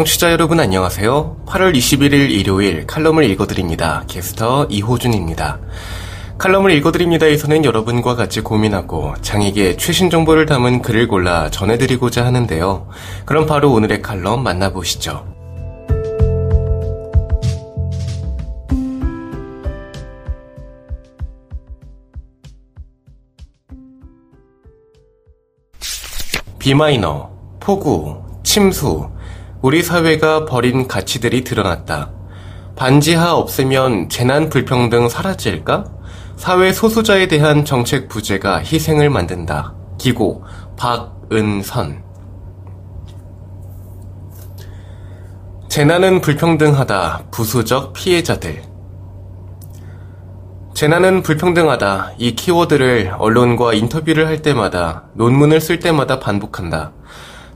청취자 여러분 안녕하세요. 8월 21일 일요일 칼럼을 읽어드립니다. 캐스터 이호준입니다. 칼럼을 읽어드립니다에서는 여러분과 같이 고민하고 장에게 최신 정보를 담은 글을 골라 전해드리고자 하는데요. 그럼 바로 오늘의 칼럼 만나보시죠. 비마이너, 폭우, 침수, 우리 사회가 버린 가치들이 드러났다. 반지하 없으면 재난 불평등 사라질까? 사회 소수자에 대한 정책 부재가 희생을 만든다. 기고 박은선 재난은 불평등하다. 부수적 피해자들 재난은 불평등하다. 이 키워드를 언론과 인터뷰를 할 때마다 논문을 쓸 때마다 반복한다.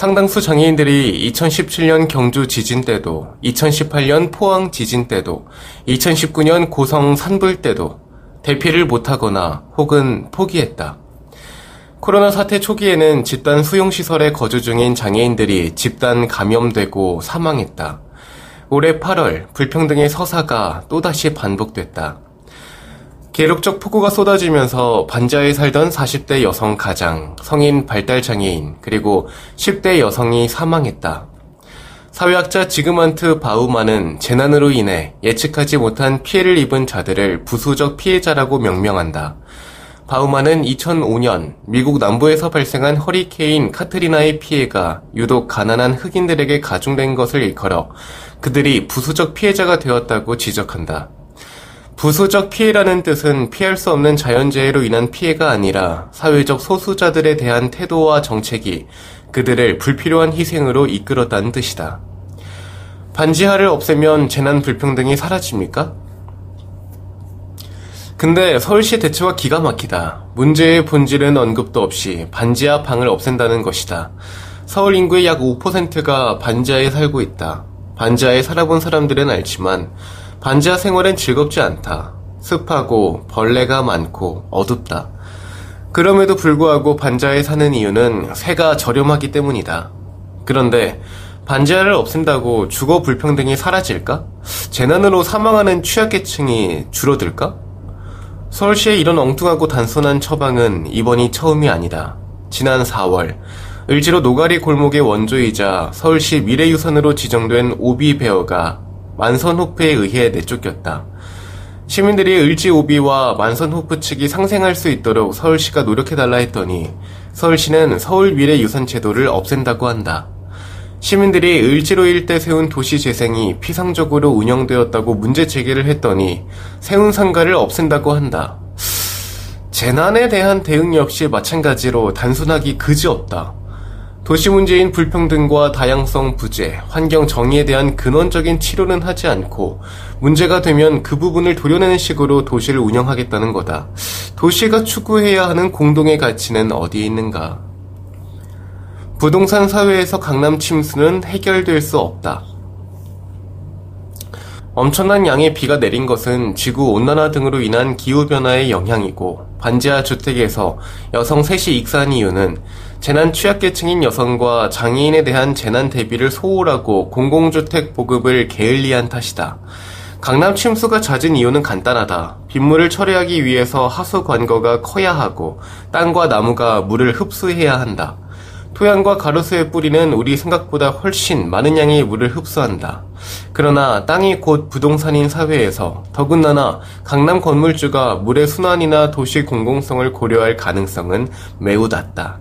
상당수 장애인들이 2017년 경주 지진 때도, 2018년 포항 지진 때도, 2019년 고성 산불 때도 대피를 못하거나 혹은 포기했다. 코로나 사태 초기에는 집단 수용시설에 거주 중인 장애인들이 집단 감염되고 사망했다. 올해 8월 불평등의 서사가 또다시 반복됐다. 계속적 폭우가 쏟아지면서 반지하에 살던 40대 여성 가장, 성인 발달장애인, 그리고 10대 여성이 사망했다. 사회학자 지그만트 바우만은 재난으로 인해 예측하지 못한 피해를 입은 자들을 부수적 피해자라고 명명한다. 바우만은 2005년 미국 남부에서 발생한 허리케인 카트리나의 피해가 유독 가난한 흑인들에게 가중된 것을 일컬어 그들이 부수적 피해자가 되었다고 지적한다. 부수적 피해라는 뜻은 피할 수 없는 자연재해로 인한 피해가 아니라 사회적 소수자들에 대한 태도와 정책이 그들을 불필요한 희생으로 이끌었다는 뜻이다. 반지하를 없애면 재난 불평등이 사라집니까? 근데 서울시 대처가 기가 막히다. 문제의 본질은 언급도 없이 반지하 방을 없앤다는 것이다. 서울 인구의 약 5%가 반지하에 살고 있다. 반지하에 살아본 사람들은 알지만 반지하 생활은 즐겁지 않다. 습하고 벌레가 많고 어둡다. 그럼에도 불구하고 반지하에 사는 이유는 새가 저렴하기 때문이다. 그런데 반지하를 없앤다고 주거 불평등이 사라질까? 재난으로 사망하는 취약계층이 줄어들까? 서울시의 이런 엉뚱하고 단순한 처방은 이번이 처음이 아니다. 지난 4월 을지로 노가리 골목의 원조이자 서울시 미래유산으로 지정된 오비베어가 만선호프에 의해 내쫓겼다. 시민들이 을지오비와 만선호프 측이 상생할 수 있도록 서울시가 노력해달라 했더니 서울시는 서울미래유산제도를 없앤다고 한다. 시민들이 을지로 일대 세운 도시재생이 피상적으로 운영되었다고 문제 제기를 했더니 세운 상가를 없앤다고 한다. 재난에 대한 대응 역시 마찬가지로 단순하기 그지없다. 도시 문제인 불평등과 다양성 부재, 환경 정의에 대한 근원적인 치료는 하지 않고 문제가 되면 그 부분을 도려내는 식으로 도시를 운영하겠다는 거다. 도시가 추구해야 하는 공동의 가치는 어디에 있는가? 부동산 사회에서 강남 침수는 해결될 수 없다. 엄청난 양의 비가 내린 것은 지구 온난화 등으로 인한 기후 변화의 영향이고 반지하 주택에서 여성 셋이 익사한 이유는 재난 취약계층인 여성과 장애인에 대한 재난 대비를 소홀하고 공공주택 보급을 게을리한 탓이다. 강남 침수가 잦은 이유는 간단하다. 빗물을 처리하기 위해서 하수 관거가 커야 하고 땅과 나무가 물을 흡수해야 한다. 토양과 가로수의 뿌리는 우리 생각보다 훨씬 많은 양의 물을 흡수한다. 그러나 땅이 곧 부동산인 사회에서 더군다나 강남 건물주가 물의 순환이나 도시 공공성을 고려할 가능성은 매우 낮다.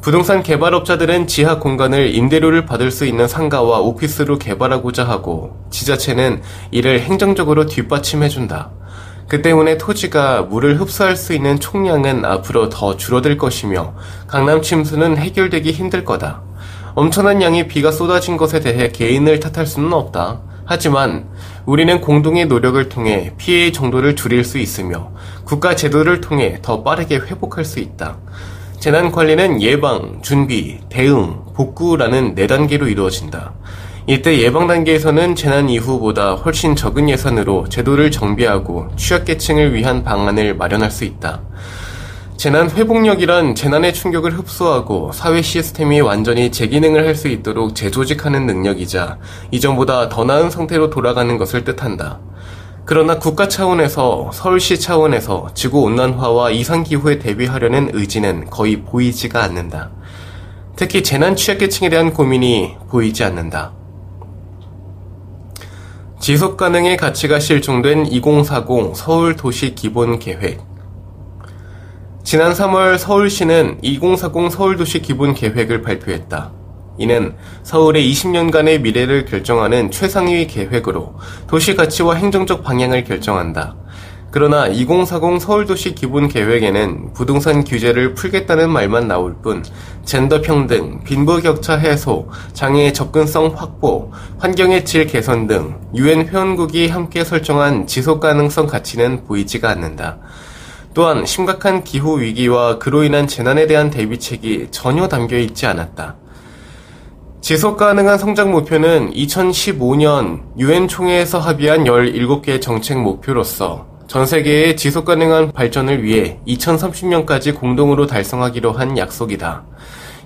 부동산 개발업자들은 지하 공간을 임대료를 받을 수 있는 상가와 오피스로 개발하고자 하고 지자체는 이를 행정적으로 뒷받침해준다. 그 때문에 토지가 물을 흡수할 수 있는 총량은 앞으로 더 줄어들 것이며 강남 침수는 해결되기 힘들 거다. 엄청난 양의 비가 쏟아진 것에 대해 개인을 탓할 수는 없다. 하지만 우리는 공동의 노력을 통해 피해의 정도를 줄일 수 있으며 국가 제도를 통해 더 빠르게 회복할 수 있다. 재난 관리는 예방, 준비, 대응, 복구라는 네 단계로 이루어진다. 이때 예방 단계에서는 재난 이후보다 훨씬 적은 예산으로 제도를 정비하고 취약계층을 위한 방안을 마련할 수 있다. 재난 회복력이란 재난의 충격을 흡수하고 사회 시스템이 완전히 재기능을 할 수 있도록 재조직하는 능력이자 이전보다 더 나은 상태로 돌아가는 것을 뜻한다. 그러나 국가 차원에서 서울시 차원에서 지구 온난화와 이상 기후에 대비하려는 의지는 거의 보이지가 않는다. 특히 재난 취약계층에 대한 고민이 보이지 않는다. 지속 가능의 가치가 실종된 2040 서울 도시 기본 계획. 지난 3월 서울시는 2040 서울도시 기본 계획을 발표했다. 이는 서울의 20년간의 미래를 결정하는 최상위 계획으로 도시 가치와 행정적 방향을 결정한다. 그러나 2040 서울도시 기본 계획에는 부동산 규제를 풀겠다는 말만 나올 뿐 젠더 평등, 빈부격차 해소, 장애의 접근성 확보, 환경의 질 개선 등 유엔 회원국이 함께 설정한 지속 가능성 가치는 보이지가 않는다. 또한 심각한 기후 위기와 그로 인한 재난에 대한 대비책이 전혀 담겨 있지 않았다. 지속 가능한 성장 목표는 2015년 유엔 총회에서 합의한 17개 정책 목표로서 전 세계의 지속 가능한 발전을 위해 2030년까지 공동으로 달성하기로 한 약속이다.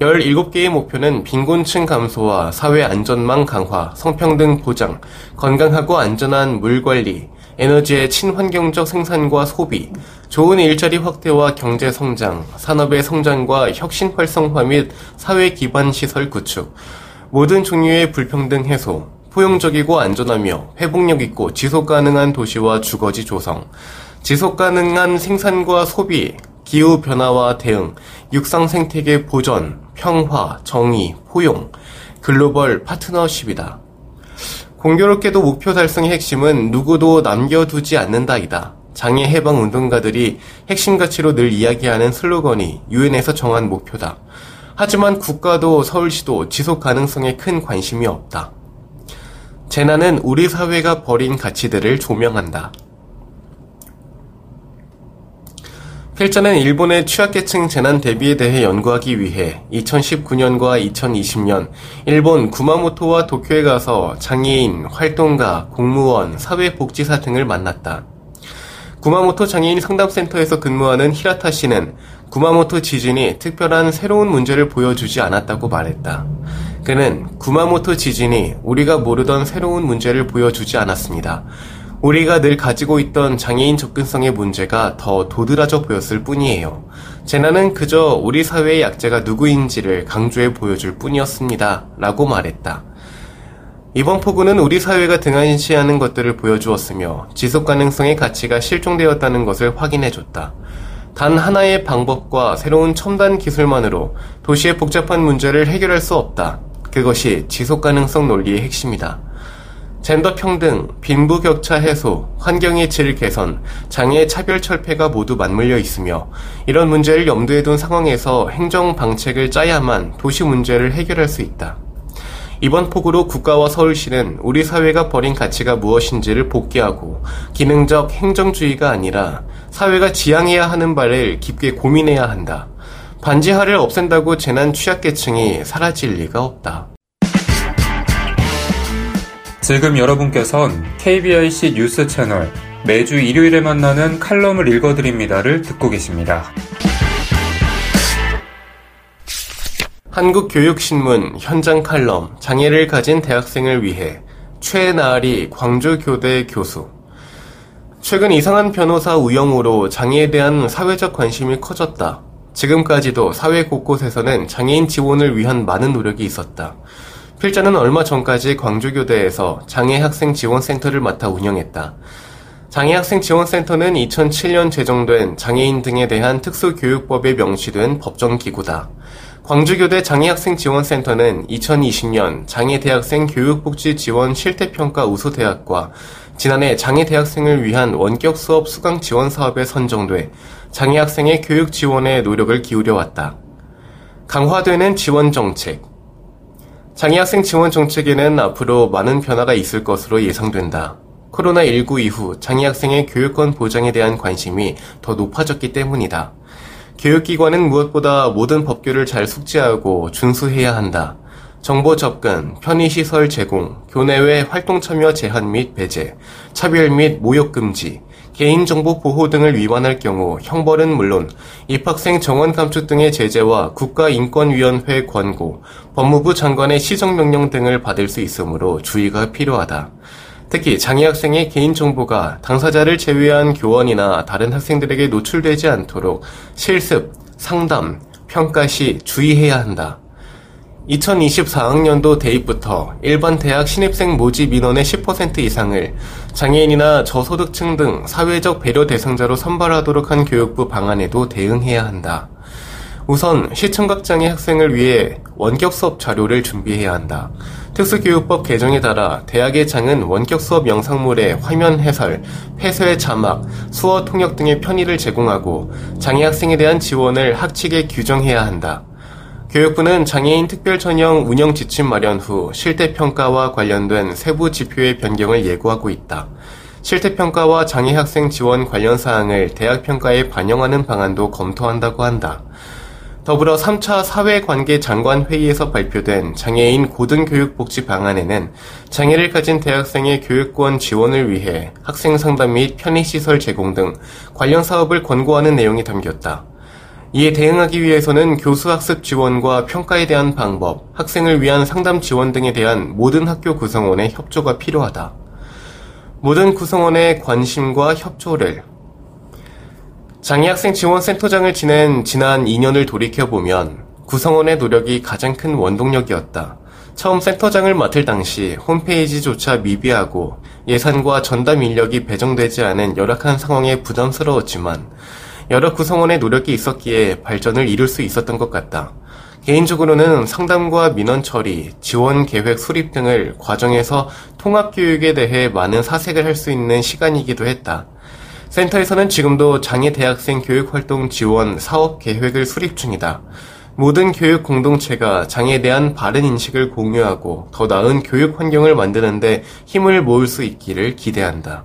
17개의 목표는 빈곤층 감소와 사회 안전망 강화, 성평등 보장, 건강하고 안전한 물 관리, 에너지의 친환경적 생산과 소비, 좋은 일자리 확대와 경제 성장, 산업의 성장과 혁신 활성화 및 사회 기반 시설 구축, 모든 종류의 불평등 해소, 포용적이고 안전하며 회복력 있고 지속 가능한 도시와 주거지 조성, 지속 가능한 생산과 소비, 기후 변화와 대응, 육상 생태계 보전, 평화, 정의, 포용, 글로벌 파트너십이다. 공교롭게도 목표 달성의 핵심은 누구도 남겨두지 않는다이다. 장애 해방 운동가들이 핵심 가치로 늘 이야기하는 슬로건이 유엔에서 정한 목표다. 하지만 국가도 서울시도 지속 가능성에 큰 관심이 없다. 재난은 우리 사회가 버린 가치들을 조명한다. 필자는 일본의 취약계층 재난 대비에 대해 연구하기 위해 2019년과 2020년 일본 구마모토와 도쿄에 가서 장애인, 활동가, 공무원, 사회복지사 등을 만났다. 구마모토 장애인 상담센터에서 근무하는 히라타 씨는 구마모토 지진이 특별한 새로운 문제를 보여주지 않았다고 말했다. 그는 구마모토 지진이 우리가 모르던 새로운 문제를 보여주지 않았습니다. 우리가 늘 가지고 있던 장애인 접근성의 문제가 더 도드라져 보였을 뿐이에요. 재난은 그저 우리 사회의 약자가 누구인지를 강조해 보여줄 뿐이었습니다. 라고 말했다. 이번 폭우는 우리 사회가 등한시하는 것들을 보여주었으며 지속 가능성의 가치가 실종되었다는 것을 확인해줬다. 단 하나의 방법과 새로운 첨단 기술만으로 도시의 복잡한 문제를 해결할 수 없다. 그것이 지속 가능성 논리의 핵심이다. 젠더 평등, 빈부 격차 해소, 환경의 질 개선, 장애 차별 철폐가 모두 맞물려 있으며 이런 문제를 염두에 둔 상황에서 행정 방책을 짜야만 도시 문제를 해결할 수 있다. 이번 폭우로 국가와 서울시는 우리 사회가 버린 가치가 무엇인지를 복귀하고 기능적 행정주의가 아니라 사회가 지향해야 하는 바를 깊게 고민해야 한다. 반지하를 없앤다고 재난 취약계층이 사라질 리가 없다. 지금 여러분께선 KBIC 뉴스 채널 매주 일요일에 만나는 칼럼을 읽어드립니다를 듣고 계십니다. 한국교육신문 현장 칼럼 장애를 가진 대학생을 위해 최나리 광주교대 교수 최근 이상한 변호사 우영우로 장애에 대한 사회적 관심이 커졌다. 지금까지도 사회 곳곳에서는 장애인 지원을 위한 많은 노력이 있었다. 필자는 얼마 전까지 광주교대에서 장애학생 지원센터를 맡아 운영했다. 장애학생 지원센터는 2007년 제정된 장애인 등에 대한 특수교육법에 명시된 법정기구다. 광주교대 장애학생 지원센터는 2020년 장애대학생 교육복지 지원 실태평가 우수대학과 지난해 장애 대학생을 위한 원격 수업 수강 지원 사업에 선정돼 장애 학생의 교육 지원에 노력을 기울여 왔다. 강화되는 지원 정책, 장애 학생 지원 정책에는 앞으로 많은 변화가 있을 것으로 예상된다. 코로나19 이후 장애 학생의 교육권 보장에 대한 관심이 더 높아졌기 때문이다. 교육기관은 무엇보다 모든 법규를 잘 숙지하고 준수해야 한다. 정보 접근, 편의시설 제공, 교내외 활동 참여 제한 및 배제, 차별 및 모욕 금지, 개인정보 보호 등을 위반할 경우 형벌은 물론 입학생 정원 감축 등의 제재와 국가인권위원회 권고, 법무부 장관의 시정명령 등을 받을 수 있으므로 주의가 필요하다. 특히 장애 학생의 개인정보가 당사자를 제외한 교원이나 다른 학생들에게 노출되지 않도록 실습, 상담, 평가 시 주의해야 한다. 2024학년도 대입부터 일반 대학 신입생 모집 인원의 10% 이상을 장애인이나 저소득층 등 사회적 배려 대상자로 선발하도록 한 교육부 방안에도 대응해야 한다. 우선 시청각 장애 학생을 위해 원격 수업 자료를 준비해야 한다. 특수교육법 개정에 따라 대학의 장은 원격 수업 영상물의 화면 해설, 폐쇄 자막, 수어 통역 등의 편의를 제공하고 장애 학생에 대한 지원을 학칙에 규정해야 한다. 교육부는 장애인 특별 전형 운영 지침 마련 후 실태평가와 관련된 세부 지표의 변경을 예고하고 있다. 실태평가와 장애 학생 지원 관련 사항을 대학평가에 반영하는 방안도 검토한다고 한다. 더불어 3차 사회관계 장관 회의에서 발표된 장애인 고등교육복지 방안에는 장애를 가진 대학생의 교육권 지원을 위해 학생 상담 및 편의시설 제공 등 관련 사업을 권고하는 내용이 담겼다. 이에 대응하기 위해서는 교수학습 지원과 평가에 대한 방법, 학생을 위한 상담 지원 등에 대한 모든 학교 구성원의 협조가 필요하다. 모든 구성원의 관심과 협조를 장애학생 지원센터장을 지낸 지난 2년을 돌이켜보면 구성원의 노력이 가장 큰 원동력이었다. 처음 센터장을 맡을 당시 홈페이지조차 미비하고 예산과 전담 인력이 배정되지 않은 열악한 상황에 부담스러웠지만 여러 구성원의 노력이 있었기에 발전을 이룰 수 있었던 것 같다. 개인적으로는 상담과 민원 처리, 지원 계획 수립 등을 과정에서 통합 교육에 대해 많은 사색을 할 수 있는 시간이기도 했다. 센터에서는 지금도 장애 대학생 교육 활동 지원 사업 계획을 수립 중이다. 모든 교육 공동체가 장애에 대한 바른 인식을 공유하고 더 나은 교육 환경을 만드는데 힘을 모을 수 있기를 기대한다.